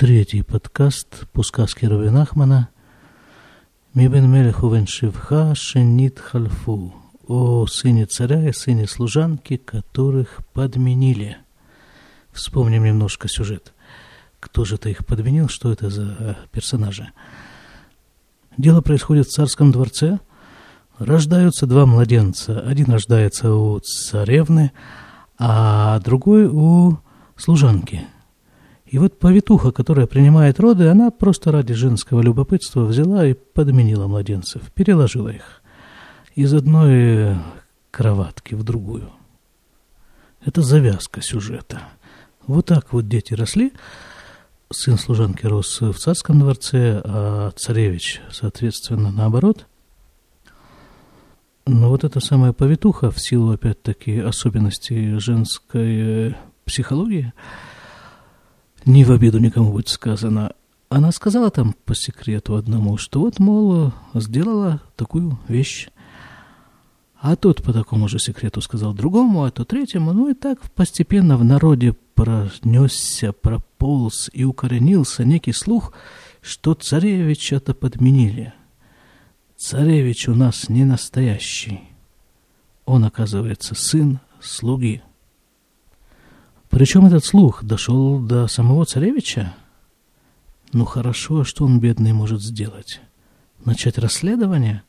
третий подкаст по сказке Раби Нахмана «Мибен мелеху вен шивха шенит хальфу» о сыне царя и сыне служанки, которых подменили. Вспомним немножко сюжет. Кто же это их подменил, что это за персонажи? Дело происходит в царском дворце. Рождаются два младенца. Один рождается у царевны, а другой у служанки – и вот повитуха, которая принимает роды, она просто ради женского любопытства взяла и подменила младенцев, переложила их из одной кроватки в другую. Это завязка сюжета. Вот так вот дети росли. Сын служанки рос в царском дворце, а царевич, соответственно, наоборот. Но вот эта самая повитуха, в силу, опять-таки, особенностей женской психологии – не в обиду никому будет сказано. Она сказала там по секрету одному, что вот, мол, сделала такую вещь. А тот по такому же секрету сказал другому, а то третьему. Ну и так постепенно в народе пронесся, прополз и укоренился некий слух, что царевич это подменили. Царевич у нас не настоящий. Он, оказывается, сын слуги. Причем этот слух дошел до самого царевича. Ну хорошо, а что он, бедный, может сделать? Начать расследование?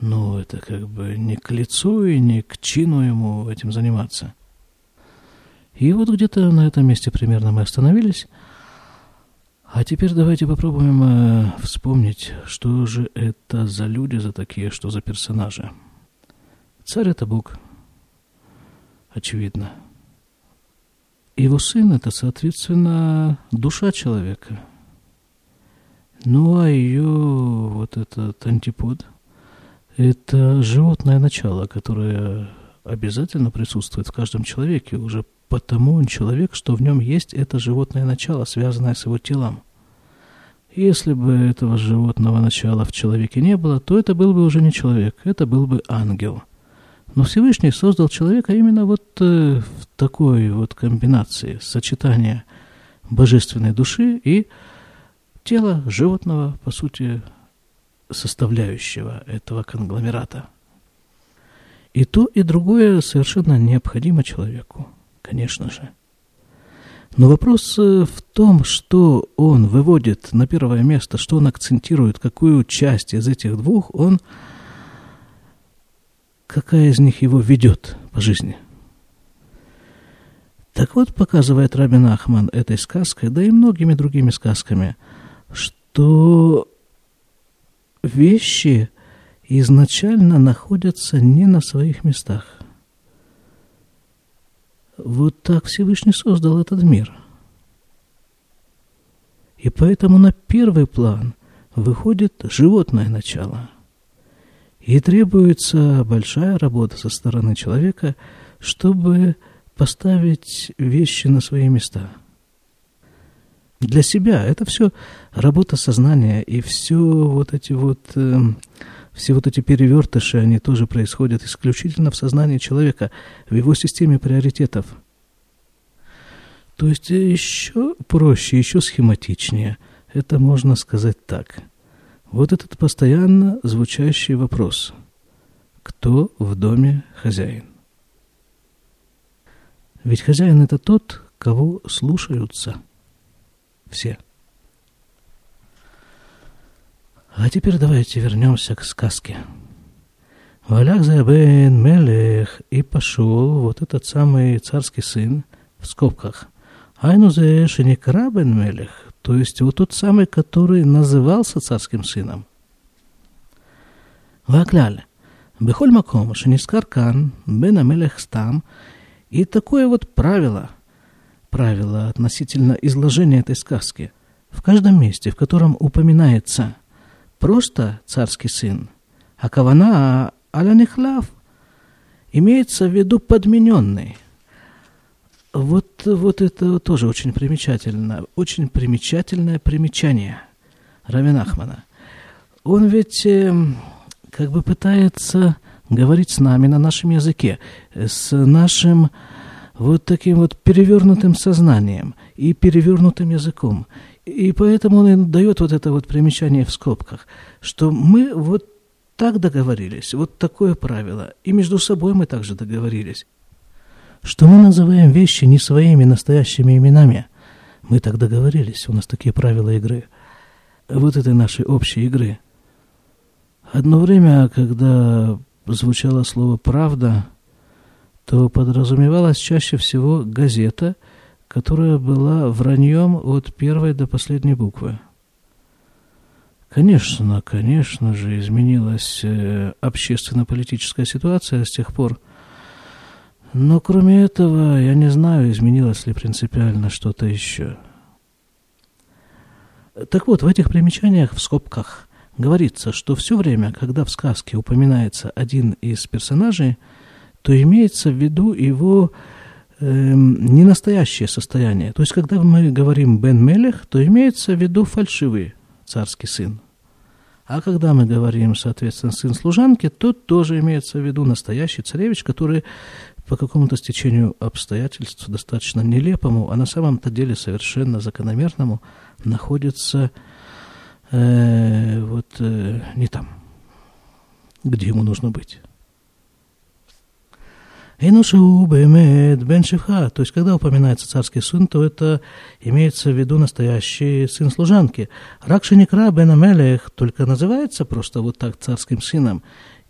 Ну, это как бы не к лицу и не к чину ему этим заниматься. И вот где-то на этом месте примерно мы остановились. А теперь давайте попробуем э, вспомнить, что же это за люди за такие, что за персонажи. Царь это Бог. Очевидно. Его сын – это, соответственно, душа человека. Ну, а ее вот этот антипод – это животное начало, которое обязательно присутствует в каждом человеке. Уже потому он человек, что в нем есть это животное начало, связанное с его телом. Если бы этого животного начала в человеке не было, то это был бы уже не человек, это был бы ангел – но Всевышний создал человека именно вот э, в такой вот комбинации сочетания божественной души и тела животного, по сути, составляющего этого конгломерата. И то, и другое совершенно необходимо человеку, конечно же. Но вопрос э, в том, что он выводит на первое место, что он акцентирует, какую часть из этих двух он какая из них его ведет по жизни. Так вот, показывает Рабин Ахман этой сказкой, да и многими другими сказками, что вещи изначально находятся не на своих местах. Вот так Всевышний создал этот мир. И поэтому на первый план выходит животное начало – и требуется большая работа со стороны человека, чтобы поставить вещи на свои места. Для себя это все работа сознания, и все вот эти вот, э, все вот эти перевертыши, они тоже происходят исключительно в сознании человека, в его системе приоритетов. То есть еще проще, еще схематичнее. Это можно сказать так – вот этот постоянно звучащий вопрос. Кто в доме хозяин? Ведь хозяин это тот, кого слушаются все. А теперь давайте вернемся к сказке. Валях Забен Мелех и пошел вот этот самый царский сын в скобках. Айнузе Шеникрабен Мелех, то есть вот тот самый, который назывался царским сыном. Маком, шенискар кан, бен амелех стам. И такое вот правило, правило относительно изложения этой сказки. В каждом месте, в котором упоминается просто царский сын, а кавана аля нехлав, имеется в виду подмененный – вот, вот это тоже очень примечательно. Очень примечательное примечание Равина Ахмана. Он ведь э, как бы пытается говорить с нами на нашем языке, с нашим вот таким вот перевернутым сознанием и перевернутым языком. И поэтому он и дает вот это вот примечание в скобках, что мы вот так договорились, вот такое правило, и между собой мы также договорились, что мы называем вещи не своими настоящими именами. Мы так договорились, у нас такие правила игры. Вот этой нашей общей игры. Одно время, когда звучало слово «правда», то подразумевалась чаще всего газета, которая была враньем от первой до последней буквы. Конечно, конечно же, изменилась э, общественно-политическая ситуация с тех пор. Но кроме этого, я не знаю, изменилось ли принципиально что-то еще. Так вот, в этих примечаниях, в скобках, говорится, что все время, когда в сказке упоминается один из персонажей, то имеется в виду его э, ненастоящее состояние. То есть, когда мы говорим Бен Мелех, то имеется в виду фальшивый царский сын. А когда мы говорим, соответственно, сын служанки, то тоже имеется в виду настоящий царевич, который по какому-то стечению обстоятельств достаточно нелепому, а на самом-то деле совершенно закономерному, находится э, вот э, не там, где ему нужно быть. Инушу бемет бен шифха. То есть, когда упоминается царский сын, то это имеется в виду настоящий сын служанки. Ракши Некра бен Амелех только называется просто вот так царским сыном.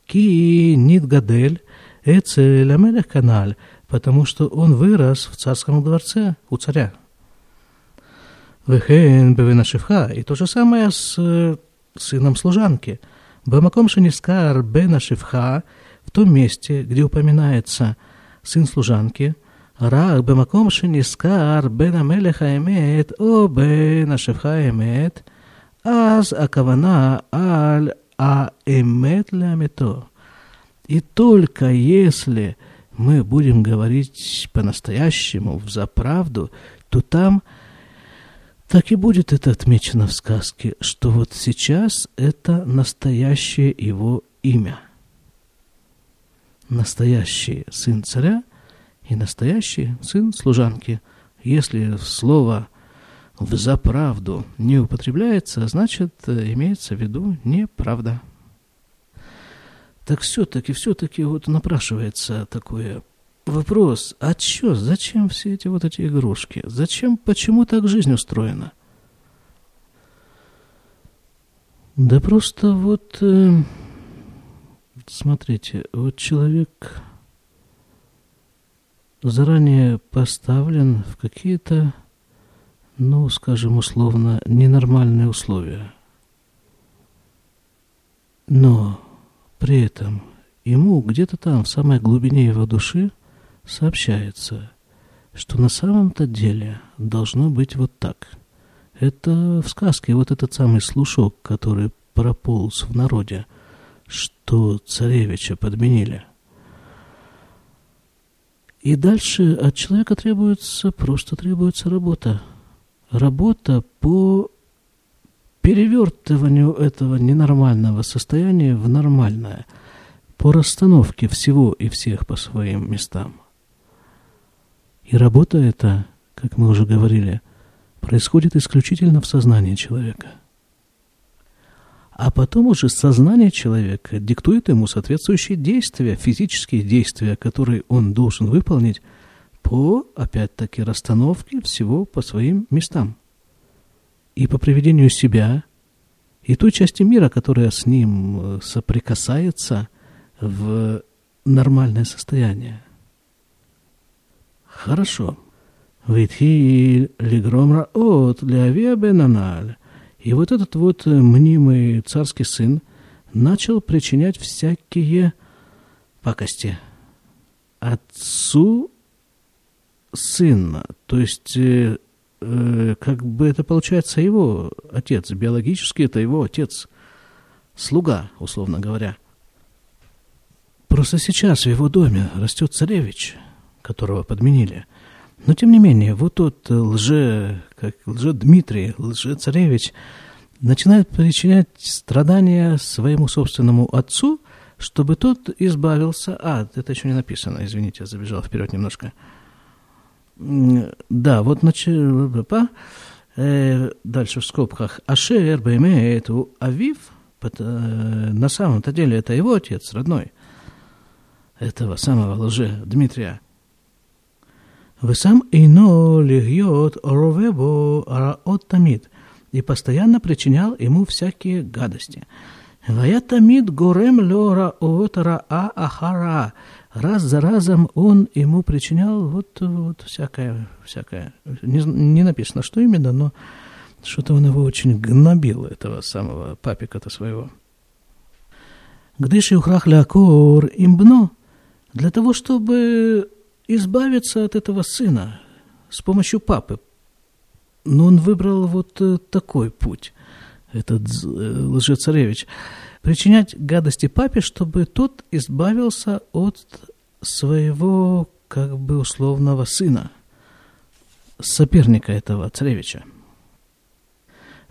Ки нит гадель Эцелямелех каналь, потому что он вырос в царском дворце у царя. Вехен бевенашивха, и то же самое с э, сыном служанки. Бамаком шенискар бенашивха, в том месте, где упоминается сын служанки, рах бамаком шенискар бенамелеха эмет, о бенашивха эмет, аз акавана аль а эмет лямето. И только если мы будем говорить по-настоящему, в заправду, то там так и будет это отмечено в сказке, что вот сейчас это настоящее его имя – настоящий сын царя и настоящий сын служанки. Если слово в заправду не употребляется, значит, имеется в виду неправда. Так все-таки, все-таки вот напрашивается такой вопрос, а чё, зачем все эти вот эти игрушки? Зачем, почему так жизнь устроена? Да просто вот... Э, Смотрите, вот человек заранее поставлен в какие-то, ну, скажем условно, ненормальные условия. Но при этом ему где-то там, в самой глубине его души, сообщается, что на самом-то деле должно быть вот так. Это в сказке вот этот самый слушок, который прополз в народе – что царевича подменили. И дальше от человека требуется, просто требуется работа. Работа по перевертыванию этого ненормального состояния в нормальное, по расстановке всего и всех по своим местам. И работа эта, как мы уже говорили, происходит исключительно в сознании человека – а потом уже сознание человека диктует ему соответствующие действия, физические действия, которые он должен выполнить по, опять-таки, расстановке всего по своим местам. И по приведению себя, и той части мира, которая с ним э, соприкасается в нормальное состояние. Хорошо. Витхиль лигромра от леавия бенаналь. И вот этот вот э, мнимый царский сын начал причинять всякие пакости отцу сына. То есть, э, как бы это получается его отец. Биологически это его отец. Слуга, условно говоря. Просто сейчас в его доме растет царевич, которого подменили. Но, тем не менее, вот тот лже, как лже-Дмитрий, лже-царевич, начинает причинять страдания своему собственному отцу, чтобы тот избавился... А, это еще не написано, извините, я забежал вперед немножко. Да, вот значит, э, дальше в скобках, Ашер Баймеэту Авив, э, на самом-то деле это его отец родной, этого самого лже Дмитрия. Вы сам ино льет ровебо раот тамид и постоянно причинял ему всякие гадости. Вая тамид горем лё раот раа ахара. Раз за разом он ему причинял вот, вот всякое, всякое. Не, не написано, что именно, но что-то он его очень гнобил, этого самого папика-то своего. Гдыши ухрах лякор имбно, для того, чтобы избавиться от этого сына с помощью папы. Но он выбрал вот э, такой путь, этот э, лжецаревич причинять гадости папе, чтобы тот избавился от своего, как бы условного сына, соперника этого царевича.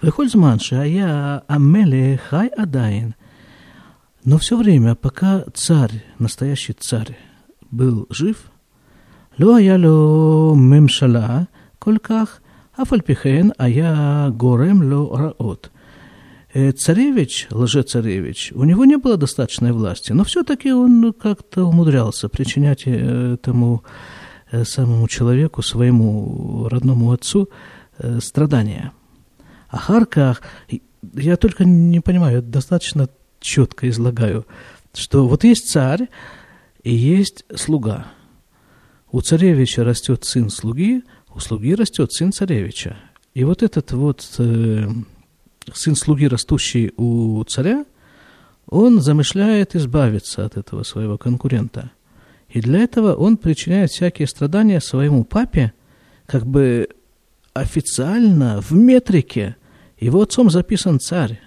а я Амеле Хай Адайн. Но все время, пока царь, настоящий царь, был жив, Ло я ло мемшала кольках, афальпихен, а я горем ло раот – Царевич, лжецаревич, у него не было достаточной власти, но все-таки он как-то умудрялся причинять этому самому человеку, своему родному отцу, страдания. А Харках, я только не понимаю, достаточно четко излагаю, что вот есть царь и есть слуга – у царевича растет сын слуги, у слуги растет сын царевича. И вот этот вот э, сын слуги, растущий у царя, он замышляет избавиться от этого своего конкурента. И для этого он причиняет всякие страдания своему папе, как бы официально в метрике. Его отцом записан царь.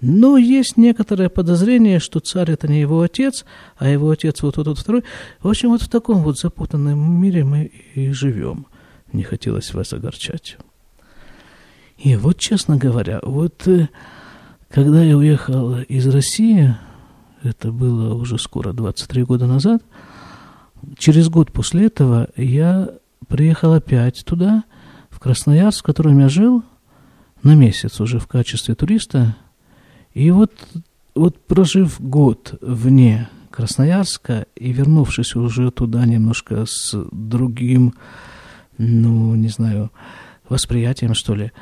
Но есть некоторое подозрение, что царь это не его отец, а его отец вот тот вот второй. В общем, вот в таком вот запутанном мире мы и живем. Не хотелось вас огорчать. И вот, честно говоря, вот э, когда я уехал из России, это было уже скоро 23 года назад, через год после этого я приехал опять туда, в Красноярск, в котором я жил, на месяц уже в качестве туриста, и вот, вот прожив год вне Красноярска и вернувшись уже туда немножко с другим, ну, не знаю, восприятием, что ли,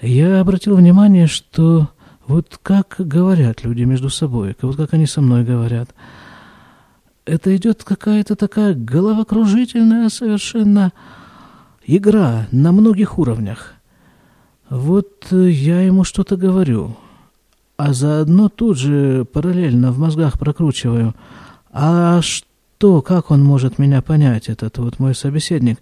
я обратил внимание, что вот как говорят люди между собой, вот как они со мной говорят, это идет какая-то такая головокружительная совершенно игра на многих уровнях. Вот я ему что-то говорю, а заодно тут же параллельно в мозгах прокручиваю, а что, как он может меня понять, этот вот мой собеседник,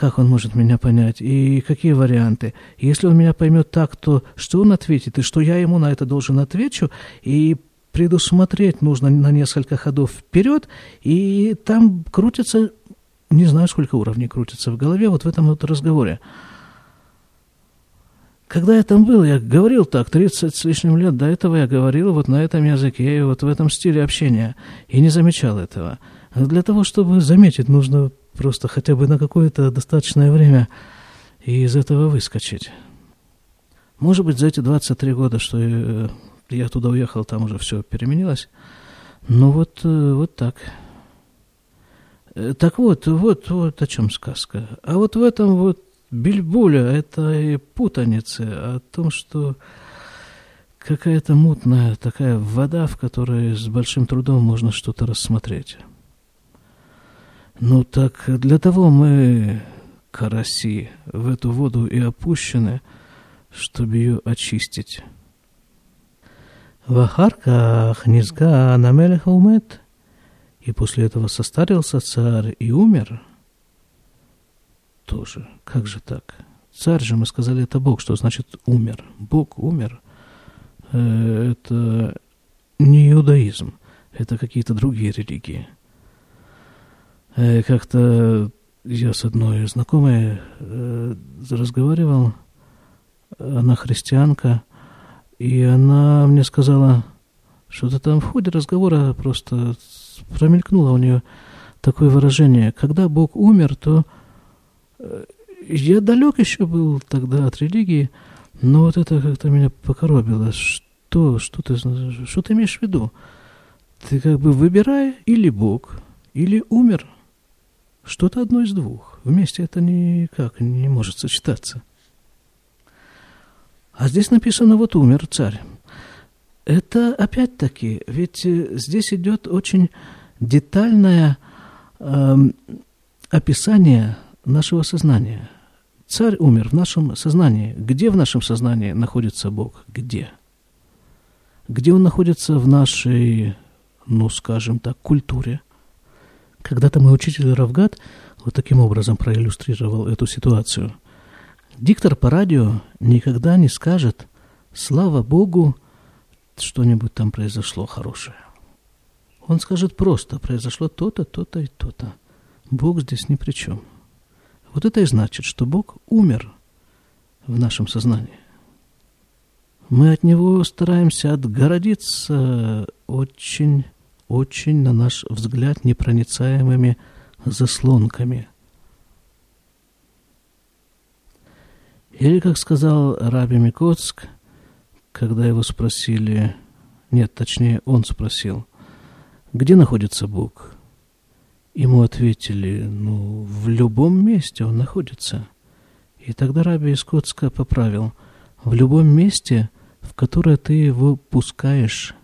как он может меня понять, и какие варианты. Если он меня поймет так, то что он ответит, и что я ему на это должен отвечу, и предусмотреть нужно на несколько ходов вперед, и там крутится, не знаю, сколько уровней крутится в голове вот в этом вот разговоре. Когда я там был, я говорил так, 30 с лишним лет до этого я говорил вот на этом языке и вот в этом стиле общения, и не замечал этого. Для того, чтобы заметить, нужно просто хотя бы на какое-то достаточное время и из этого выскочить. Может быть, за эти 23 года, что я, я туда уехал, там уже все переменилось. Но вот, э, вот так. Э, так вот, вот, вот о чем сказка. А вот в этом вот бельбуля этой путаницы, о том, что какая-то мутная такая вода, в которой с большим трудом можно что-то рассмотреть. Ну так для того мы, караси, в эту воду и опущены, чтобы ее очистить. Вахарка хнизга намелеха умет, и после этого состарился царь и умер – тоже. Как же так? Царь же, мы сказали, это Бог. Что значит умер? Бог умер. Э, это не иудаизм. Это какие-то другие религии. Э, как-то я с одной знакомой э, разговаривал, она христианка, и она мне сказала, что-то там в ходе разговора просто промелькнуло у нее такое выражение. Когда Бог умер, то я далек еще был тогда от религии, но вот это как-то меня покоробило. Что, что ты, что ты имеешь в виду? Ты как бы выбирай или Бог, или умер. Что-то одно из двух. Вместе это никак не может сочетаться. А здесь написано вот умер царь. Это опять-таки, ведь э, здесь идет очень детальное э, описание нашего сознания. Царь умер в нашем сознании. Где в нашем сознании находится Бог? Где? Где он находится в нашей, ну, скажем так, культуре? Когда-то мой учитель Равгат вот таким образом проиллюстрировал эту ситуацию – Диктор по радио никогда не скажет «Слава Богу, что-нибудь там произошло хорошее». Он скажет просто «Произошло то-то, то-то и то-то». Бог здесь ни при чем. Вот это и значит, что Бог умер в нашем сознании. Мы от Него стараемся отгородиться очень, очень, на наш взгляд, непроницаемыми заслонками – Или, как сказал Раби Микоцк, когда его спросили, нет, точнее, он спросил, где находится Бог? Ему ответили, ну, в любом месте он находится. И тогда Раби из поправил, в любом месте, в которое ты его пускаешь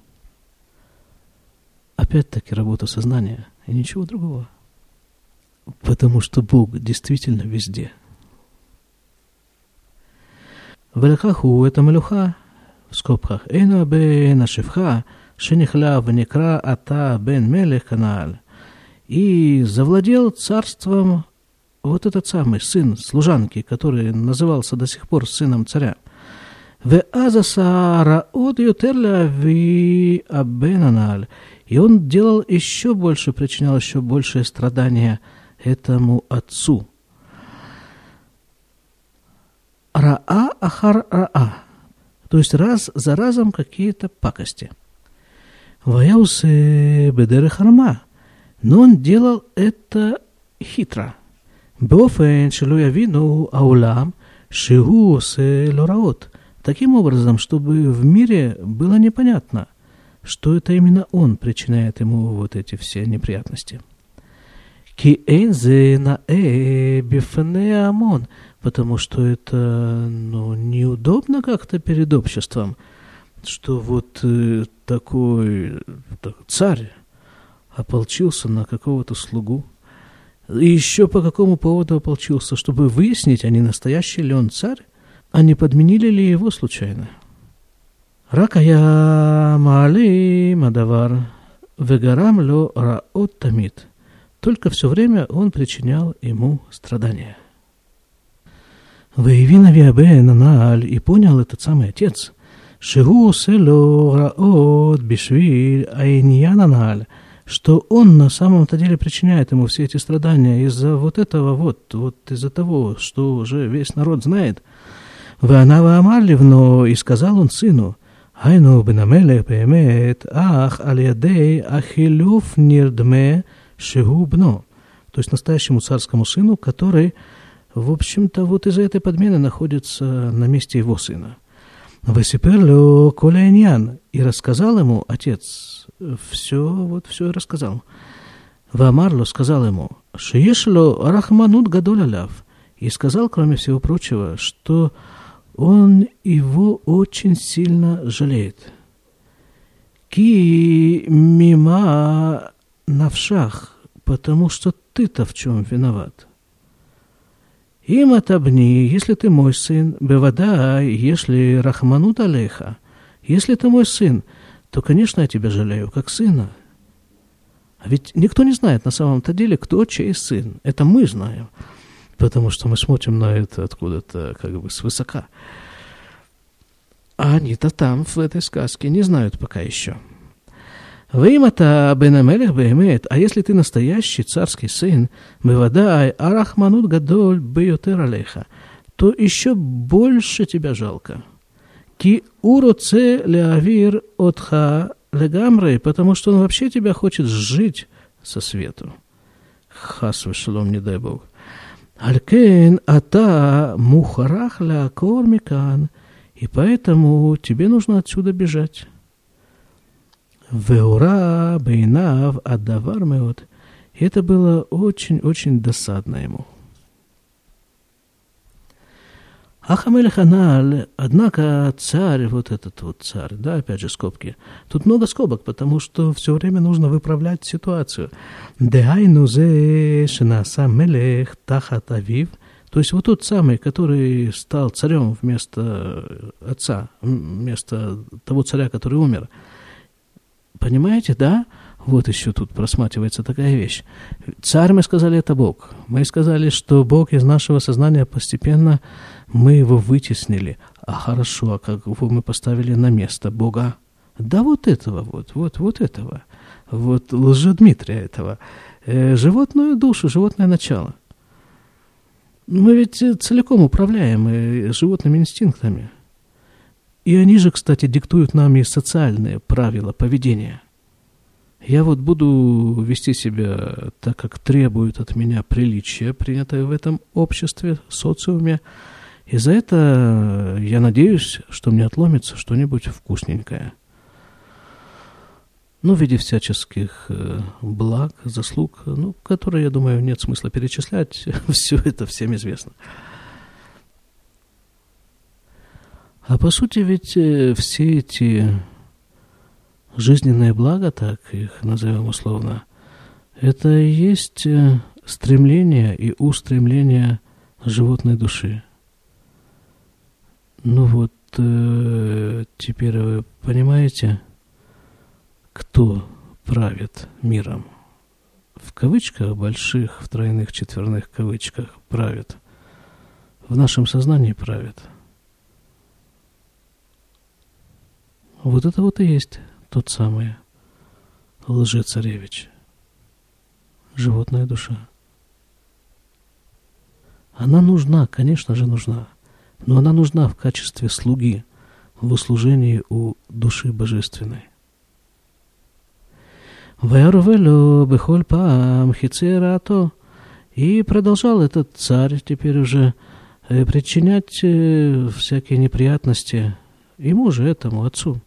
опять-таки работа сознания и ничего другого. Потому что Бог действительно везде. Велихаху это малюха в скобках. Эйна бейна шифха шенихля вникра ата бен мелех канааль. И завладел царством вот этот самый сын служанки, который назывался до сих пор сыном царя. Ве азаса раот ютер ви абенаналь. И он делал еще больше, причинял еще большее страдание этому отцу. Раа ахар раа. То есть раз за разом какие-то пакости. Ваяусы бедеры харма. Но он делал это хитро. Бофен шилуя вину аулам шигу лораот. Таким образом, чтобы в мире было непонятно – что это именно он причиняет ему вот эти все неприятности. Ки эйнзе на э амон – потому что это ну, неудобно как-то перед обществом, что вот э, такой так, царь ополчился на какого-то слугу. И еще по какому поводу ополчился, чтобы выяснить, а не настоящий ли он царь, а не подменили ли его случайно. Ракая мали мадавар, вегарам ло раот тамит. Только все время он причинял ему страдания. והבין אבי הבן הנעל, и понял этот самый отец, שהוא עושה לו רעות בשביל העניין הנעל, что он на самом-то деле причиняет ему все эти страдания из-за вот этого вот, вот из-за того, что уже весь народ знает. Ванава Амарливно, и сказал он сыну, היינו בן המלך באמת, אך על ידי החילוף נרדמה שהוא бно, То есть настоящему царскому сыну, который в общем-то, вот из-за этой подмены находится на месте его сына. Васиперлю Коляйнян и рассказал ему отец, все, вот все рассказал. Вамарло сказал ему, Шиешло Рахманут Гадоляляв, и сказал, кроме всего прочего, что он его очень сильно жалеет. Ки мима навшах, потому что ты-то в чем виноват. Им отобни, если ты мой сын, бевада, если рахманут алейха, если ты мой сын, то, конечно, я тебя жалею, как сына. А ведь никто не знает на самом-то деле, кто чей сын. Это мы знаем, потому что мы смотрим на это откуда-то как бы свысока. А они-то там, в этой сказке, не знают пока еще. Веймата Бенамелех Беймет, а если ты настоящий царский сын, Бевадай Арахманут Гадоль Бейотер Алеха, то еще больше тебя жалко. Ки уроце леавир отха легамрей, потому что он вообще тебя хочет жить со свету. Хас шалом, не дай Бог. Алькен ата мухарахля кормикан. И поэтому тебе нужно отсюда бежать. Веура бейнав адавар меот. Это было очень-очень досадно ему. Ахамель Ханаль, однако царь, вот этот вот царь, да, опять же скобки. Тут много скобок, потому что все время нужно выправлять ситуацию. Деайну зе шинаса мелех тахат авив. То есть вот тот самый, который стал царем вместо отца, вместо того царя, который умер. Понимаете, да? Вот еще тут просматривается такая вещь. Царь, мы сказали, это Бог. Мы сказали, что Бог из нашего сознания постепенно, мы его вытеснили. А хорошо, а как его мы поставили на место Бога? Да вот этого вот, вот, вот этого. Вот лжедмитрия этого. Э, животную душу, животное начало. Мы ведь целиком управляем э, животными инстинктами. И они же, кстати, диктуют нам и социальные правила поведения – я вот буду вести себя так, как требует от меня приличия, принятое в этом обществе, социуме. И за это я надеюсь, что мне отломится что-нибудь вкусненькое. Ну, в виде всяческих э, благ, заслуг, ну, которые, я думаю, нет смысла перечислять. Все это всем известно. А по сути ведь э, все эти жизненное благо, так их назовем условно, это и есть э, стремление и устремление животной души. Ну вот, э, теперь вы понимаете, кто правит миром? В кавычках больших, в тройных, четверных кавычках правит. В нашем сознании правит. Вот это вот и есть тот самый лжецаревич, животная душа. Она нужна, конечно же нужна, но она нужна в качестве слуги в услужении у души божественной. Вэрвелю бехоль паам хицерато. И продолжал этот царь теперь уже э, причинять э, всякие неприятности ему же, этому отцу.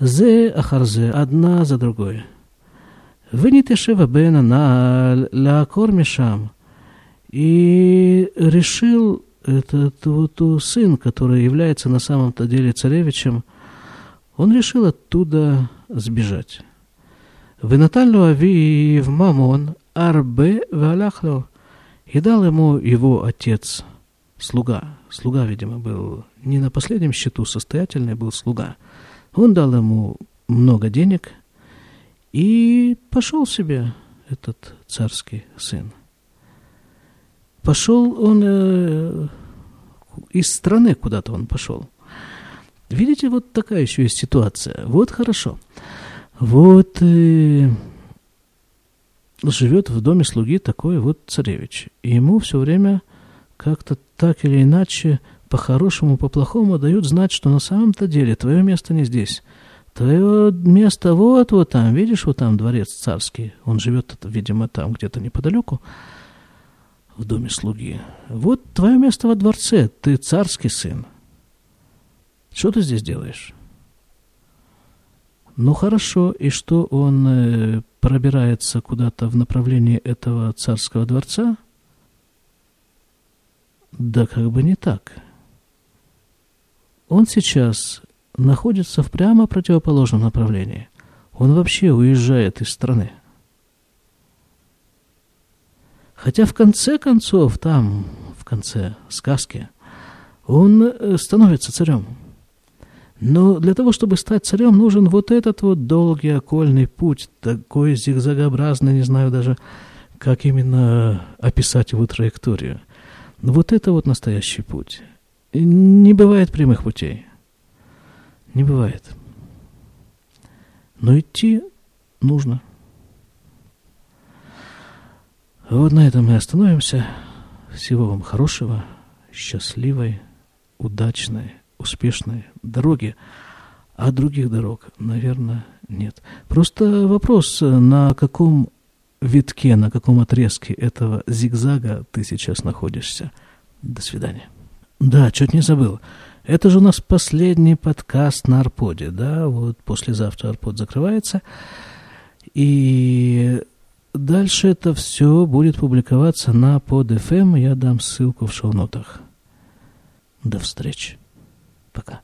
Зе ахарзе, одна за другой. Вы не тешева бена на ля кормишам. И решил этот вот сын, который является на самом-то деле царевичем, он решил оттуда сбежать. В Наталью Ави в Мамон Арбе Валяхло и дал ему его отец, слуга. Слуга, видимо, был не на последнем счету состоятельный, был слуга – он дал ему много денег и пошел себе этот царский сын. Пошел он э, из страны куда-то он пошел. Видите, вот такая еще есть ситуация. Вот хорошо. Вот э, живет в доме слуги такой вот царевич. И ему все время как-то так или иначе по-хорошему, по-плохому дают знать, что на самом-то деле твое место не здесь. Твое место вот, вот там, видишь, вот там дворец царский. Он живет, видимо, там где-то неподалеку, в доме слуги. Вот твое место во дворце, ты царский сын. Что ты здесь делаешь? Ну хорошо, и что он э, пробирается куда-то в направлении этого царского дворца? Да как бы не так он сейчас находится в прямо противоположном направлении. Он вообще уезжает из страны. Хотя в конце концов, там, в конце сказки, он э, становится царем. Но для того, чтобы стать царем, нужен вот этот вот долгий окольный путь, такой зигзагообразный, не знаю даже, как именно описать его траекторию. Вот это вот настоящий путь. Не бывает прямых путей. Не бывает. Но идти нужно. Вот на этом мы остановимся. Всего вам хорошего, счастливой, удачной, успешной дороги. А других дорог, наверное, нет. Просто вопрос, на каком витке, на каком отрезке этого зигзага ты сейчас находишься. До свидания. Да, чуть не забыл. Это же у нас последний подкаст на Арподе, да? Вот послезавтра Арпод закрывается. И дальше это все будет публиковаться на PodFM. Я дам ссылку в шоу-нотах. До встречи. Пока.